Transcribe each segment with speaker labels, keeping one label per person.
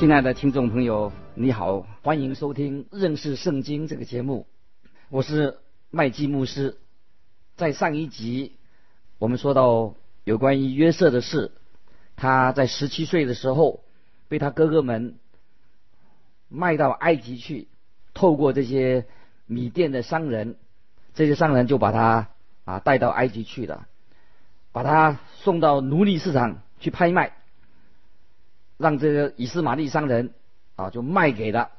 Speaker 1: 亲爱的听众朋友，你好，欢迎收听认识圣经这个节目。我是麦基牧师，在上一集我们说到有关于约瑟的事，他在十七岁的时候被他哥哥们卖到埃及去，透过这些米店的商人，这些商人就把他啊带到埃及去了，把他送到奴隶市场去拍卖，让这个以斯玛利商人啊就卖给了，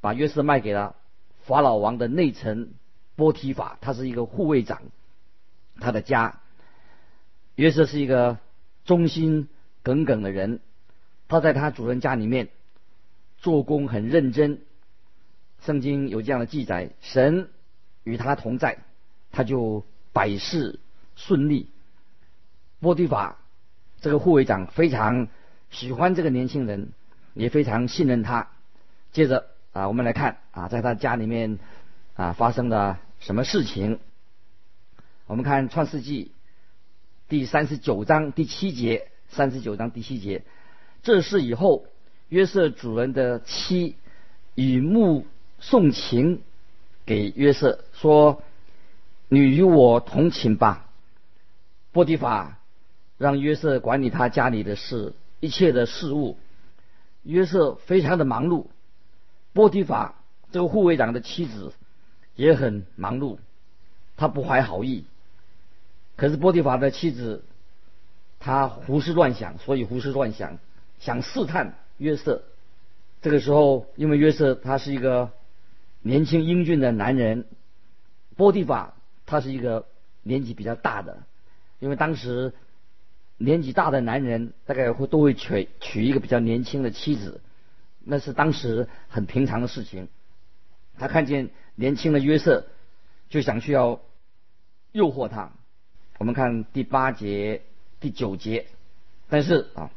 Speaker 1: 把约瑟卖给了。法老王的内臣波提法，他是一个护卫长，他的家约瑟是一个忠心耿耿的人，他在他主人家里面做工很认真。圣经有这样的记载：神与他同在，他就百事顺利。波提法这个护卫长非常喜欢这个年轻人，也非常信任他。接着。啊，我们来看啊，在他家里面啊发生了什么事情？我们看《创世纪》第三十九章第七节，三十九章第七节，这事以后，约瑟主人的妻以目送情给约瑟，说：“你与我同寝吧。”波提法让约瑟管理他家里的事，一切的事物。约瑟非常的忙碌。波提法这个护卫长的妻子也很忙碌，他不怀好意。可是波提法的妻子，他胡思乱想，所以胡思乱想，想试探约瑟。这个时候，因为约瑟他是一个年轻英俊的男人，波提法他是一个年纪比较大的，因为当时年纪大的男人大概会都会娶娶一个比较年轻的妻子。那是当时很平常的事情。他看见年轻的约瑟，就想去要诱惑他。我们看第八节、第九节。但是啊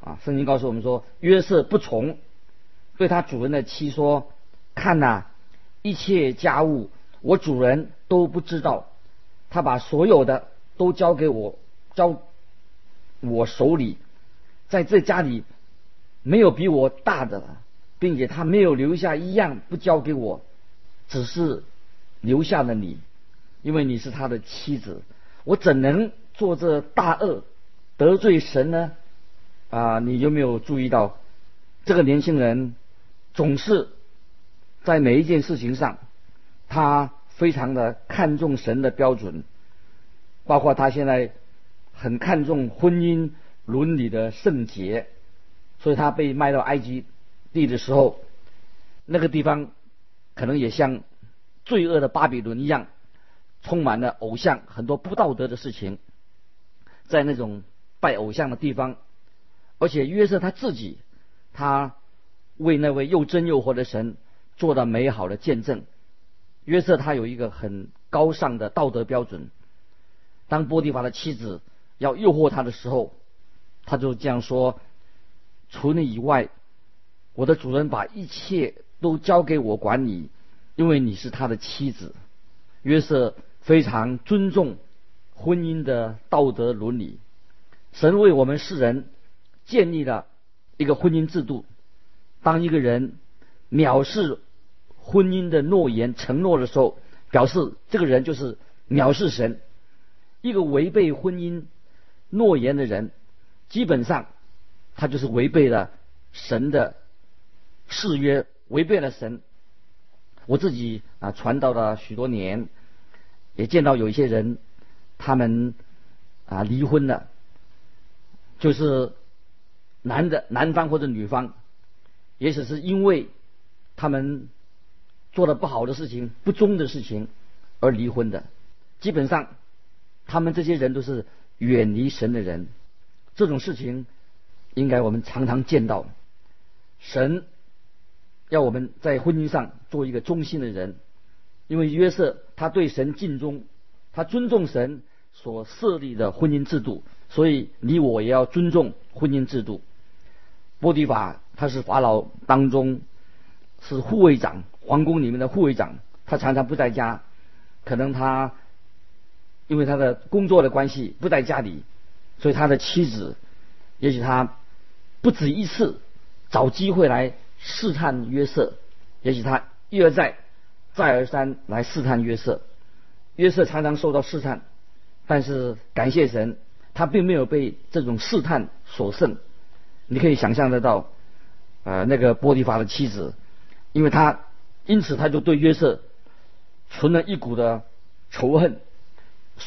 Speaker 1: 啊，圣经告诉我们说，约瑟不从，对他主人的妻说：“看呐，一切家务我主人都不知道，他把所有的都交给我，交我手里，在这家里。”没有比我大的了，并且他没有留下一样不交给我，只是留下了你，因为你是他的妻子，我怎能做这大恶得罪神呢？啊，你有没有注意到这个年轻人总是在每一件事情上，他非常的看重神的标准，包括他现在很看重婚姻伦理的圣洁。所以他被卖到埃及地的时候，那个地方可能也像罪恶的巴比伦一样，充满了偶像，很多不道德的事情，在那种拜偶像的地方，而且约瑟他自己，他为那位又真又活的神做了美好的见证。约瑟他有一个很高尚的道德标准。当波提法的妻子要诱惑他的时候，他就这样说。除你以外，我的主人把一切都交给我管理，因为你是他的妻子。约瑟非常尊重婚姻的道德伦理。神为我们世人建立了一个婚姻制度。当一个人藐视婚姻的诺言承诺的时候，表示这个人就是藐视神。一个违背婚姻诺言的人，基本上。他就是违背了神的誓约，违背了神。我自己啊传道了许多年，也见到有一些人，他们啊离婚了，就是男的男方或者女方，也许是因为他们做了不好的事情、不忠的事情而离婚的。基本上，他们这些人都是远离神的人。这种事情应该我们常常见到。神要我们在婚姻上做一个忠心的人，因为约瑟他对神尽忠，他尊重神所设立的婚姻制度，所以你我也要尊重婚姻制度。波迪法他是法老当中是护卫长，皇宫里面的护卫长，他常常不在家，可能他因为他的工作的关系不在家里，所以他的妻子也许他不止一次。找机会来试探约瑟，也许他一而再、再而三来试探约瑟。约瑟常常受到试探，但是感谢神，他并没有被这种试探所胜。你可以想象得到，呃，那个波提法的妻子，因为他因此他就对约瑟存了一股的仇恨。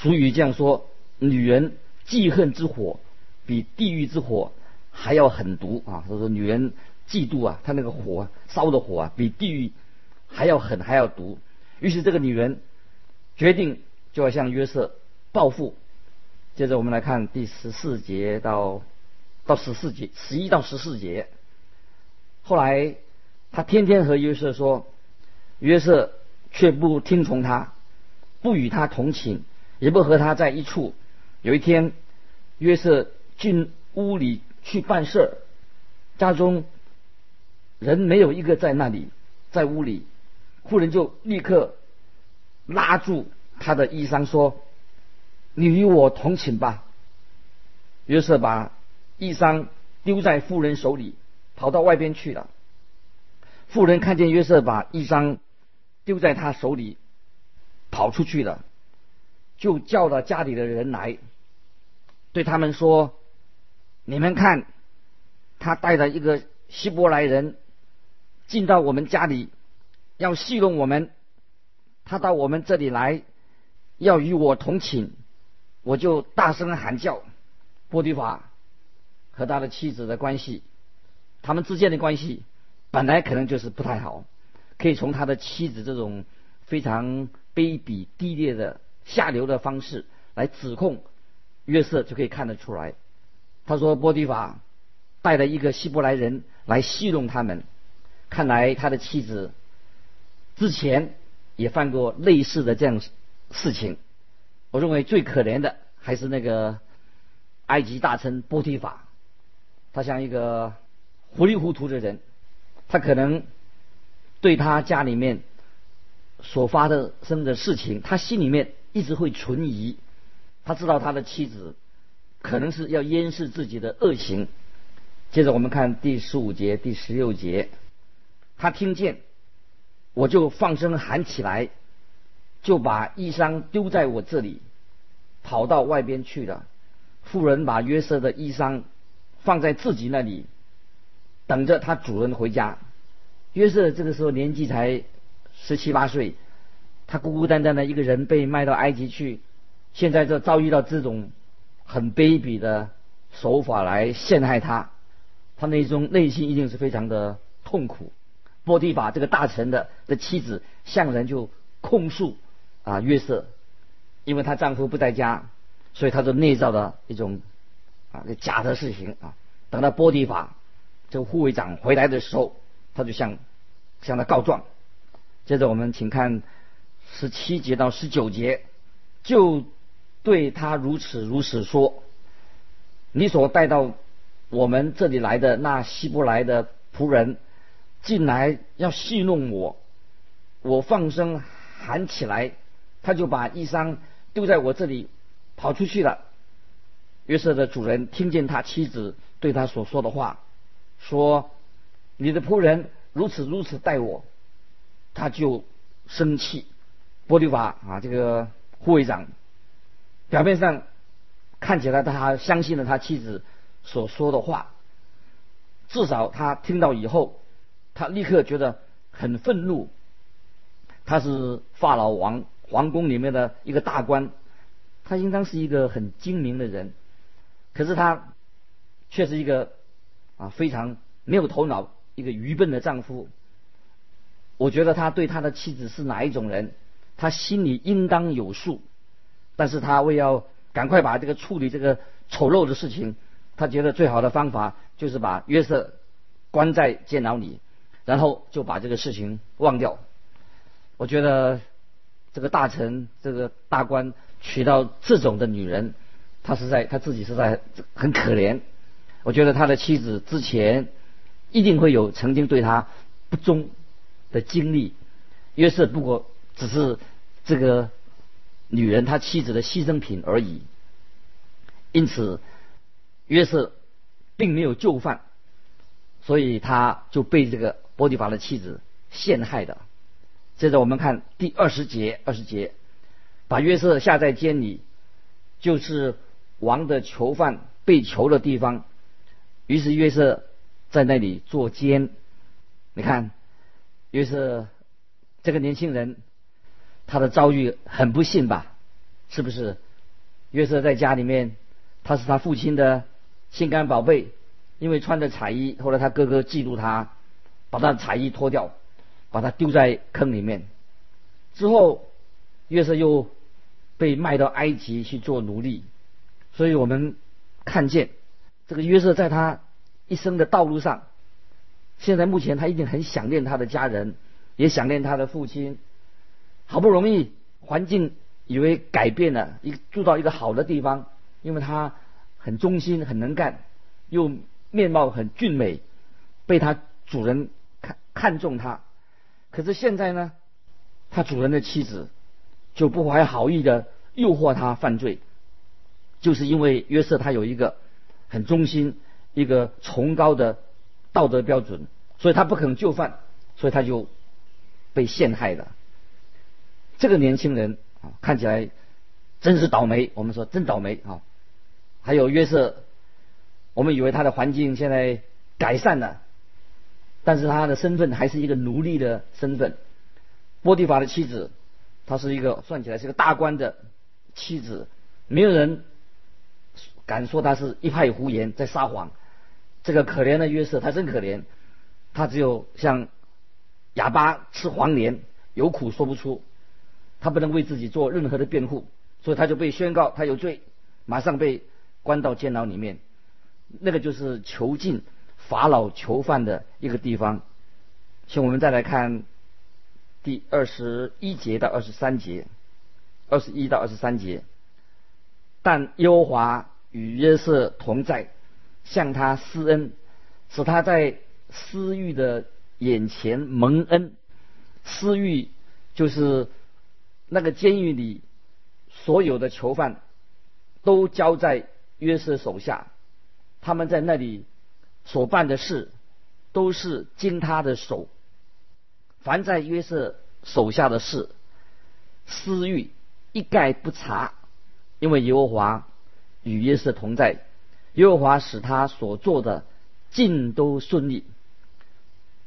Speaker 1: 俗语这样说：“女人记恨之火，比地狱之火。”还要狠毒啊！所以说，女人嫉妒啊，她那个火烧的火啊，比地狱还要狠，还要毒。于是这个女人决定就要向约瑟报复。接着我们来看第十四节到到十四节，十一到十四节。后来他天天和约瑟说，约瑟却不听从他，不与他同寝，也不和他在一处。有一天，约瑟进屋里。去办事儿，家中人没有一个在那里，在屋里，妇人就立刻拉住他的衣裳说：“你与我同寝吧。”约瑟把衣裳丢在妇人手里，跑到外边去了。妇人看见约瑟把衣裳丢在他手里，跑出去了，就叫了家里的人来，对他们说。你们看，他带着一个希伯来人进到我们家里，要戏弄我们。他到我们这里来，要与我同寝，我就大声喊叫。波提法和他的妻子的关系，他们之间的关系本来可能就是不太好，可以从他的妻子这种非常卑鄙低劣的下流的方式来指控约瑟，就可以看得出来。他说：“波提法带了一个希伯来人来戏弄他们，看来他的妻子之前也犯过类似的这样事情。我认为最可怜的还是那个埃及大臣波提法，他像一个糊里糊涂的人，他可能对他家里面所发的生的事情，他心里面一直会存疑。他知道他的妻子。”可能是要掩饰自己的恶行。接着我们看第十五节、第十六节，他听见，我就放声喊起来，就把衣裳丢在我这里，跑到外边去了。妇人把约瑟的衣裳放在自己那里，等着他主人回家。约瑟这个时候年纪才十七八岁，他孤孤单单的一个人被卖到埃及去，现在就遭遇到这种。很卑鄙的手法来陷害他，他那种内心一定是非常的痛苦。波提法这个大臣的的妻子向人就控诉啊约瑟，因为她丈夫不在家，所以她就内造了一种啊假的事情啊。等到波提法这个护卫长回来的时候，他就向向他告状。接着我们请看十七节到十九节，就。对他如此如此说：“你所带到我们这里来的那希伯来的仆人进来要戏弄我，我放声喊起来，他就把衣裳丢在我这里，跑出去了。”约瑟的主人听见他妻子对他所说的话，说：“你的仆人如此如此待我。”他就生气。波利法啊，这个护卫长。表面上看起来，他相信了他妻子所说的话。至少他听到以后，他立刻觉得很愤怒。他是法老王皇宫里面的一个大官，他应当是一个很精明的人，可是他却是一个啊非常没有头脑、一个愚笨的丈夫。我觉得他对他的妻子是哪一种人，他心里应当有数。但是他为要赶快把这个处理这个丑陋的事情。他觉得最好的方法就是把约瑟关在监牢里，然后就把这个事情忘掉。我觉得这个大臣、这个大官娶到这种的女人，他是在他自己是在很可怜。我觉得他的妻子之前一定会有曾经对他不忠的经历。约瑟不过只是这个女人他妻子的牺牲品而已，因此。约瑟并没有就范，所以他就被这个波提法的妻子陷害的。接着我们看第二十节，二十节把约瑟下在监里，就是王的囚犯被囚的地方。于是约瑟在那里做监。你看，约瑟这个年轻人，他的遭遇很不幸吧？是不是？约瑟在家里面，他是他父亲的。心肝宝贝，因为穿着彩衣，后来他哥哥嫉妒他，把他的彩衣脱掉，把他丢在坑里面。之后，约瑟又被卖到埃及去做奴隶。所以我们看见这个约瑟在他一生的道路上，现在目前他一定很想念他的家人，也想念他的父亲。好不容易环境以为改变了，一住到一个好的地方，因为他。很忠心，很能干，又面貌很俊美，被他主人看看中他。可是现在呢，他主人的妻子就不怀好意的诱惑他犯罪，就是因为约瑟他有一个很忠心、一个崇高的道德标准，所以他不肯就范，所以他就被陷害了。这个年轻人啊，看起来真是倒霉。我们说真倒霉啊。还有约瑟，我们以为他的环境现在改善了，但是他的身份还是一个奴隶的身份。波提法的妻子，她是一个算起来是个大官的妻子，没有人敢说他是一派胡言在撒谎。这个可怜的约瑟，他真可怜，他只有像哑巴吃黄连，有苦说不出，他不能为自己做任何的辩护，所以他就被宣告他有罪，马上被。关到监牢里面，那个就是囚禁法老囚犯的一个地方。请我们再来看第二十一节到二十三节，二十一到二十三节。但耶和华与约瑟同在，向他施恩，使他在私欲的眼前蒙恩。私欲就是那个监狱里所有的囚犯都交在。约瑟手下，他们在那里所办的事，都是经他的手。凡在约瑟手下的事，私欲一概不查，因为耶和华与约瑟同在，耶和华使他所做的尽都顺利。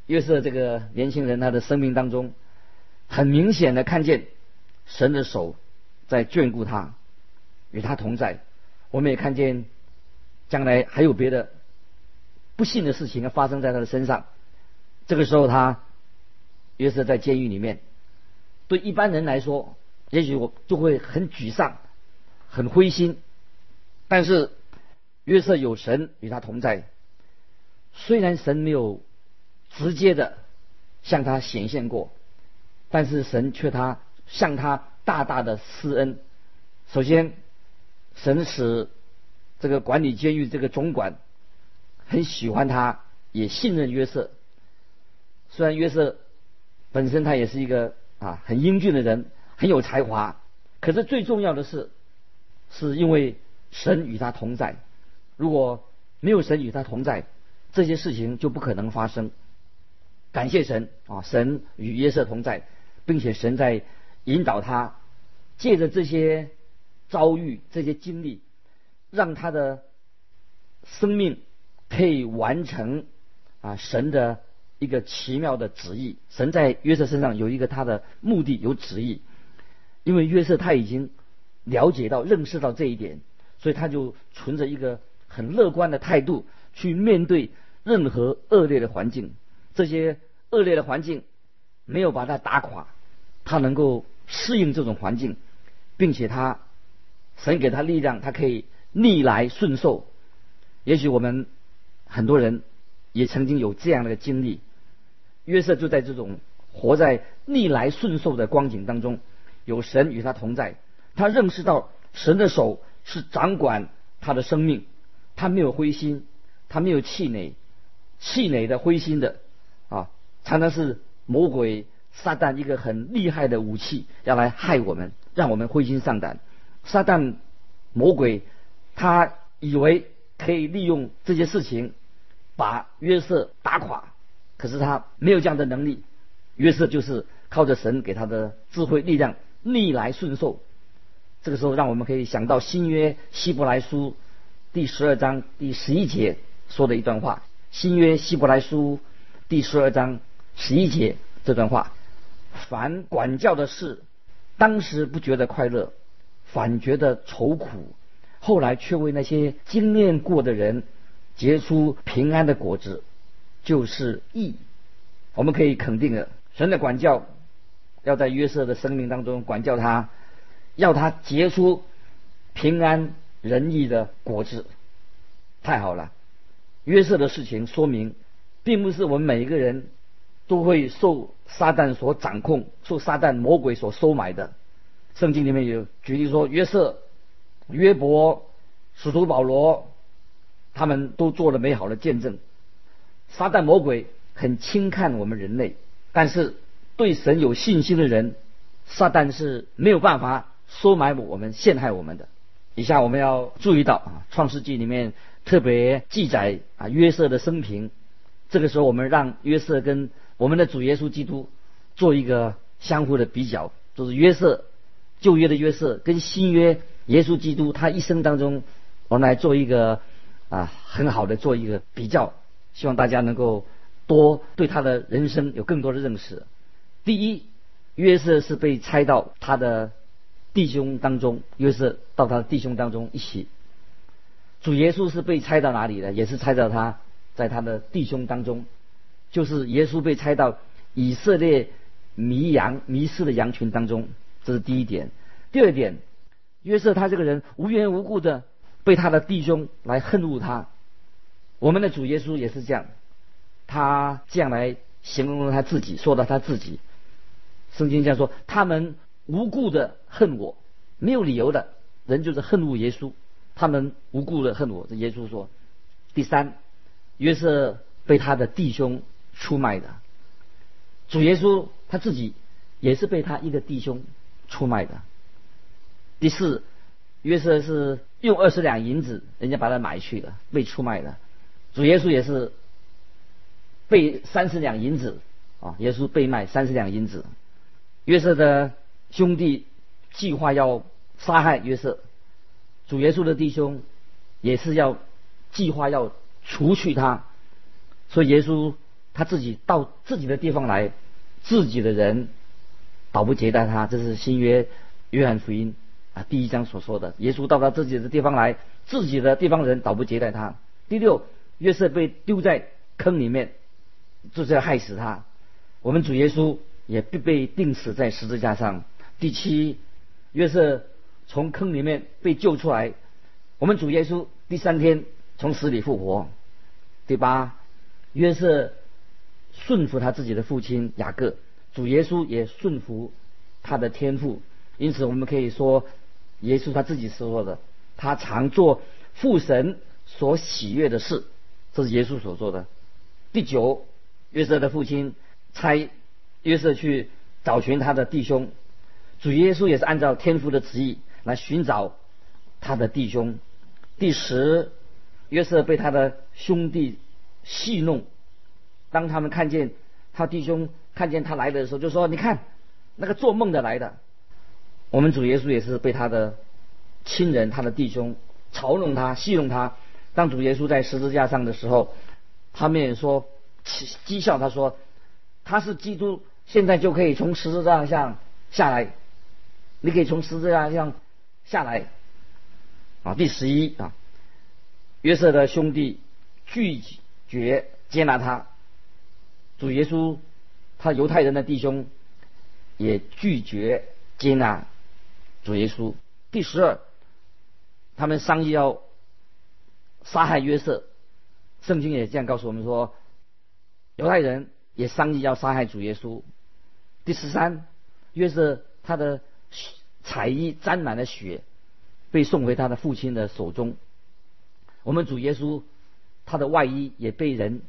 Speaker 1: 约瑟这个年轻人，他的生命当中，很明显的看见神的手在眷顾他，与他同在。我们也看见，将来还有别的不幸的事情要发生在他的身上。这个时候，他约瑟在监狱里面，对一般人来说，也许我就会很沮丧、很灰心。但是约瑟有神与他同在，虽然神没有直接的向他显现过，但是神却他向他大大的施恩。首先。神使这个管理监狱这个总管很喜欢他，也信任约瑟。虽然约瑟本身他也是一个啊很英俊的人，很有才华，可是最重要的是，是因为神与他同在。如果没有神与他同在，这些事情就不可能发生。感谢神啊，神与约瑟同在，并且神在引导他，借着这些。遭遇这些经历，让他的生命可以完成啊神的一个奇妙的旨意。神在约瑟身上有一个他的目的，有旨意。因为约瑟他已经了解到、认识到这一点，所以他就存着一个很乐观的态度去面对任何恶劣的环境。这些恶劣的环境没有把他打垮，他能够适应这种环境，并且他。神给他力量，他可以逆来顺受。也许我们很多人也曾经有这样的经历。约瑟就在这种活在逆来顺受的光景当中，有神与他同在，他认识到神的手是掌管他的生命，他没有灰心，他没有气馁，气馁的灰心的啊，常常是魔鬼撒旦一个很厉害的武器，要来害我们，让我们灰心丧胆。撒旦魔鬼他以为可以利用这些事情把约瑟打垮。可是他没有这样的能力，约瑟就是靠着神给他的智慧力量逆来顺受。这个时候，让我们可以想到新约希伯来书第十二章第十一节说的一段话。新约希伯来书第十二章十一节这段话：凡管教的事，当时不觉得快乐，反觉得愁苦；后来却为那些经验过的人结出平安的果子。就是义，我们可以肯定的，神的管教要在约瑟的生命当中管教他，要他结出平安仁义的果子，太好了。约瑟的事情说明，并不是我们每一个人都会受撒旦所掌控，受撒旦魔鬼所收买的。圣经里面有举例说，约瑟、约伯、使徒保罗，他们都做了美好的见证。撒旦魔鬼很轻看我们人类，但是对神有信心的人，撒旦是没有办法收买我们、陷害我们的。以下我们要注意到啊，《创世纪》里面特别记载啊约瑟的生平。这个时候，我们让约瑟跟我们的主耶稣基督做一个相互的比较，就是约瑟旧约的约瑟跟新约耶稣基督他一生当中，我们来做一个啊很好的做一个比较。希望大家能够多对他的人生有更多的认识。第一，约瑟是被猜到他的弟兄当中，约瑟到他的弟兄当中一起。主耶稣是被猜到哪里的？也是猜到他在他的弟兄当中，就是耶稣被拆到以色列迷羊迷失的羊群当中，这是第一点。第二点，约瑟他这个人无缘无故的被他的弟兄来恨恶他。我们的主耶稣也是这样，他这样来形容他自己，说到他自己。圣经这样说：他们无故的恨我，没有理由的人就是恨恶耶稣。他们无故的恨我，这耶稣说。第三，约瑟被他的弟兄出卖的，主耶稣他自己也是被他一个弟兄出卖的。第四，约瑟是用二十两银子，人家把他买去了，被出卖的。主耶稣也是被三十两银子啊，耶稣被卖三十两银子。约瑟的兄弟计划要杀害约瑟，主耶稣的弟兄也是要计划要除去他，所以耶稣他自己到自己的地方来，自己的人倒不接待他。这是新约约翰福音啊第一章所说的，耶稣到他自己的地方来，自己的地方人倒不接待他。第六。约瑟被丢在坑里面，就是要害死他。我们主耶稣也必被钉死在十字架上。第七，约瑟从坑里面被救出来。我们主耶稣第三天从死里复活。第八，约瑟顺服他自己的父亲雅各，主耶稣也顺服他的天赋。因此，我们可以说，耶稣他自己说的，他常做父神所喜悦的事。这是耶稣所做的。第九，约瑟的父亲差约瑟去找寻他的弟兄，主耶稣也是按照天父的旨意来寻找他的弟兄。第十，约瑟被他的兄弟戏弄，当他们看见他弟兄看见他来的时候，就说：“你看，那个做梦的来的。”我们主耶稣也是被他的亲人、他的弟兄嘲弄他、戏弄他。当主耶稣在十字架上的时候，他们也说讥笑他说他是基督，现在就可以从十字架上下来，你可以从十字架上下来啊。第十一啊，约瑟的兄弟拒绝接纳他，主耶稣他犹太人的弟兄也拒绝接纳主耶稣。第十二，他们商议要杀害约瑟。圣经也这样告诉我们说，犹太人也商议要杀害主耶稣。第十三，约瑟他的彩衣沾满了血，被送回他的父亲的手中。我们主耶稣他的外衣也被人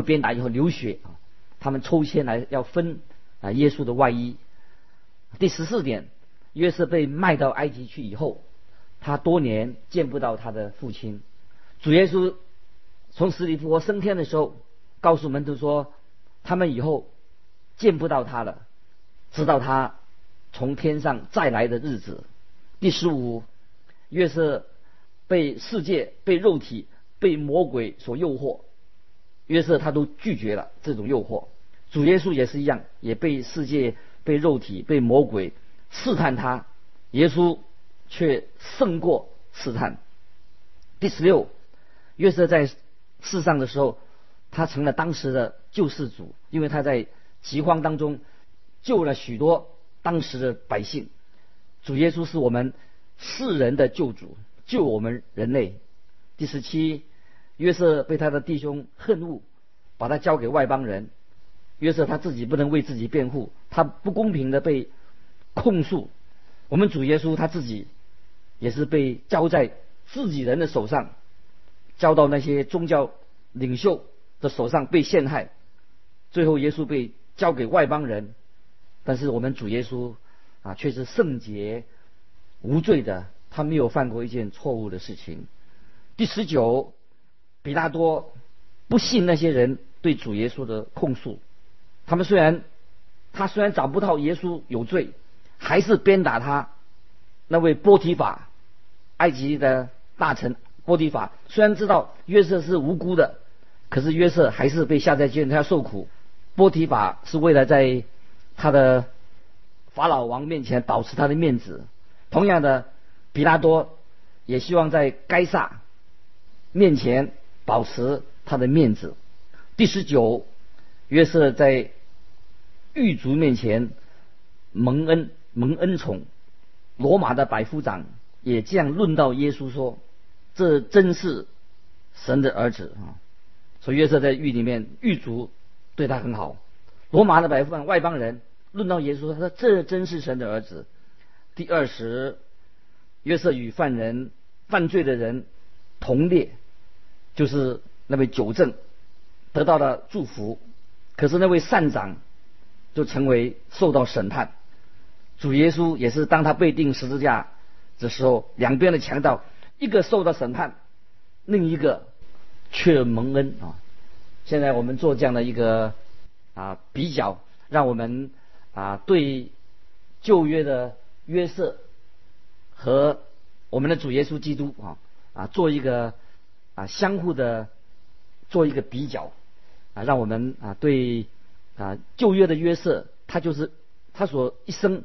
Speaker 1: 被鞭打以后流血啊，他们抽签来要分啊耶稣的外衣。第十四点，约瑟被卖到埃及去以后，他多年见不到他的父亲。主耶稣从死里复活升天的时候，告诉门徒说，他们以后见不到他了，直到他从天上再来的日子。第十五，约瑟被世界、被肉体、被魔鬼所诱惑，约瑟他都拒绝了这种诱惑。主耶稣也是一样，也被世界。被肉体、被魔鬼试探他，耶稣却胜过试探。第十六，约瑟在世上的时候，他成了当时的救世主，因为他在饥荒当中救了许多当时的百姓。主耶稣是我们世人的救主，救我们人类。第十七，约瑟被他的弟兄恨恶，把他交给外邦人。约瑟他自己不能为自己辩护，他不公平的被控诉。我们主耶稣他自己也是被交在自己人的手上，交到那些宗教领袖的手上被陷害。最后耶稣被交给外邦人，但是我们主耶稣啊却是圣洁无罪的，他没有犯过一件错误的事情。第十九，比拉多不信那些人对主耶稣的控诉。他们虽然，他虽然找不到耶稣有罪，还是鞭打他。那位波提法，埃及的大臣波提法，虽然知道约瑟是无辜的，可是约瑟还是被下在监狱，他要受苦。波提法是为了在他的法老王面前保持他的面子。同样的，比拉多也希望在该撒面前保持他的面子。第十九。约瑟在狱卒面前蒙恩蒙恩宠，罗马的百夫长也这样论到耶稣说：“这真是神的儿子啊！”所以约瑟在狱里面，狱卒对他很好。罗马的百夫长外邦人论到耶稣，他说：“这真是神的儿子。”第二十，约瑟与犯人犯罪的人同列，就是那位九正得到了祝福。可是那位善长就成为受到审判，主耶稣也是当他被钉十字架的时候，两边的强盗一个受到审判，另一个却蒙恩啊。现在我们做这样的一个啊比较，让我们啊对旧约的约瑟和我们的主耶稣基督啊啊做一个啊相互的做一个比较。啊，让我们啊对啊旧约的约瑟，他就是他所一生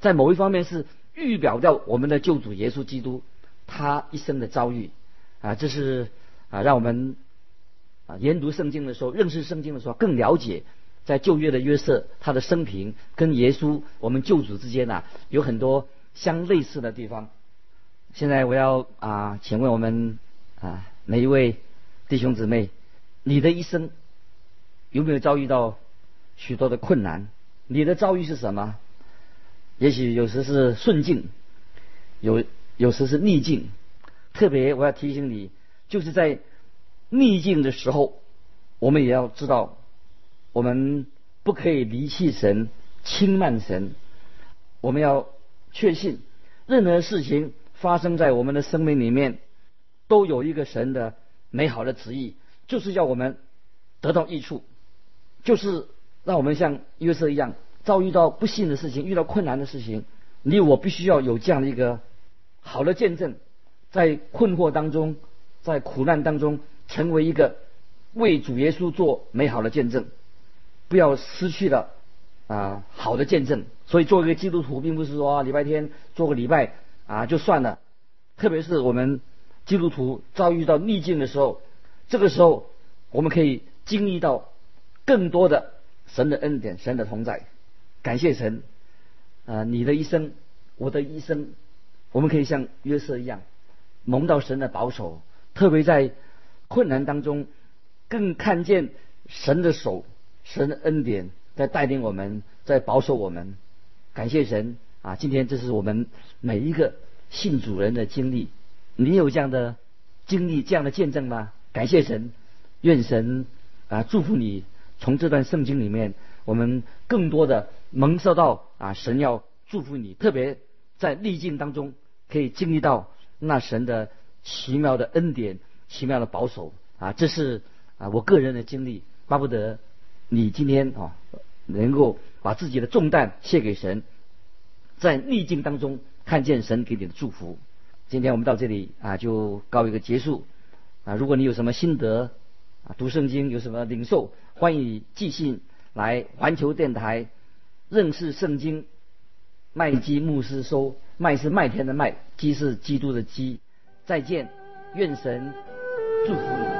Speaker 1: 在某一方面是预表掉我们的救主耶稣基督他一生的遭遇啊，这是啊让我们啊研读圣经的时候，认识圣经的时候更了解在旧约的约瑟他的生平跟耶稣我们救主之间呐有很多相类似的地方。现在我要啊请问我们啊每一位弟兄姊妹，你的一生。有没有遭遇到许多的困难？你的遭遇是什么？也许有时是顺境，有有时是逆境。特别我要提醒你，就是在逆境的时候，我们也要知道，我们不可以离弃神、轻慢神。我们要确信，任何事情发生在我们的生命里面，都有一个神的美好的旨意，就是要我们得到益处。就是让我们像约瑟一样，遭遇到不幸的事情，遇到困难的事情，你我必须要有这样的一个好的见证，在困惑当中，在苦难当中，成为一个为主耶稣做美好的见证，不要失去了啊好的见证。所以，做一个基督徒，并不是说礼拜天做个礼拜啊就算了。特别是我们基督徒遭遇到逆境的时候，这个时候我们可以经历到。更多的神的恩典，神的同在，感谢神。啊，你的一生，我的一生，我们可以像约瑟一样，蒙到神的保守，特别在困难当中，更看见神的手、神的恩典在带领我们，在保守我们。感谢神啊！今天这是我们每一个信主人的经历。你有这样的经历、这样的见证吗？感谢神，愿神啊祝福你。从这段圣经里面，我们更多的蒙受到啊神要祝福你，特别在逆境当中可以经历到那神的奇妙的恩典、奇妙的保守啊！这是啊我个人的经历，巴不得你今天啊能够把自己的重担卸给神，在逆境当中看见神给你的祝福。今天我们到这里啊，就告一个结束啊！如果你有什么心得啊，读圣经有什么领受，欢迎寄信来环球电台认识圣经麦基牧师收，麦是麦田的麦，基是基督的基。再见，愿神祝福你。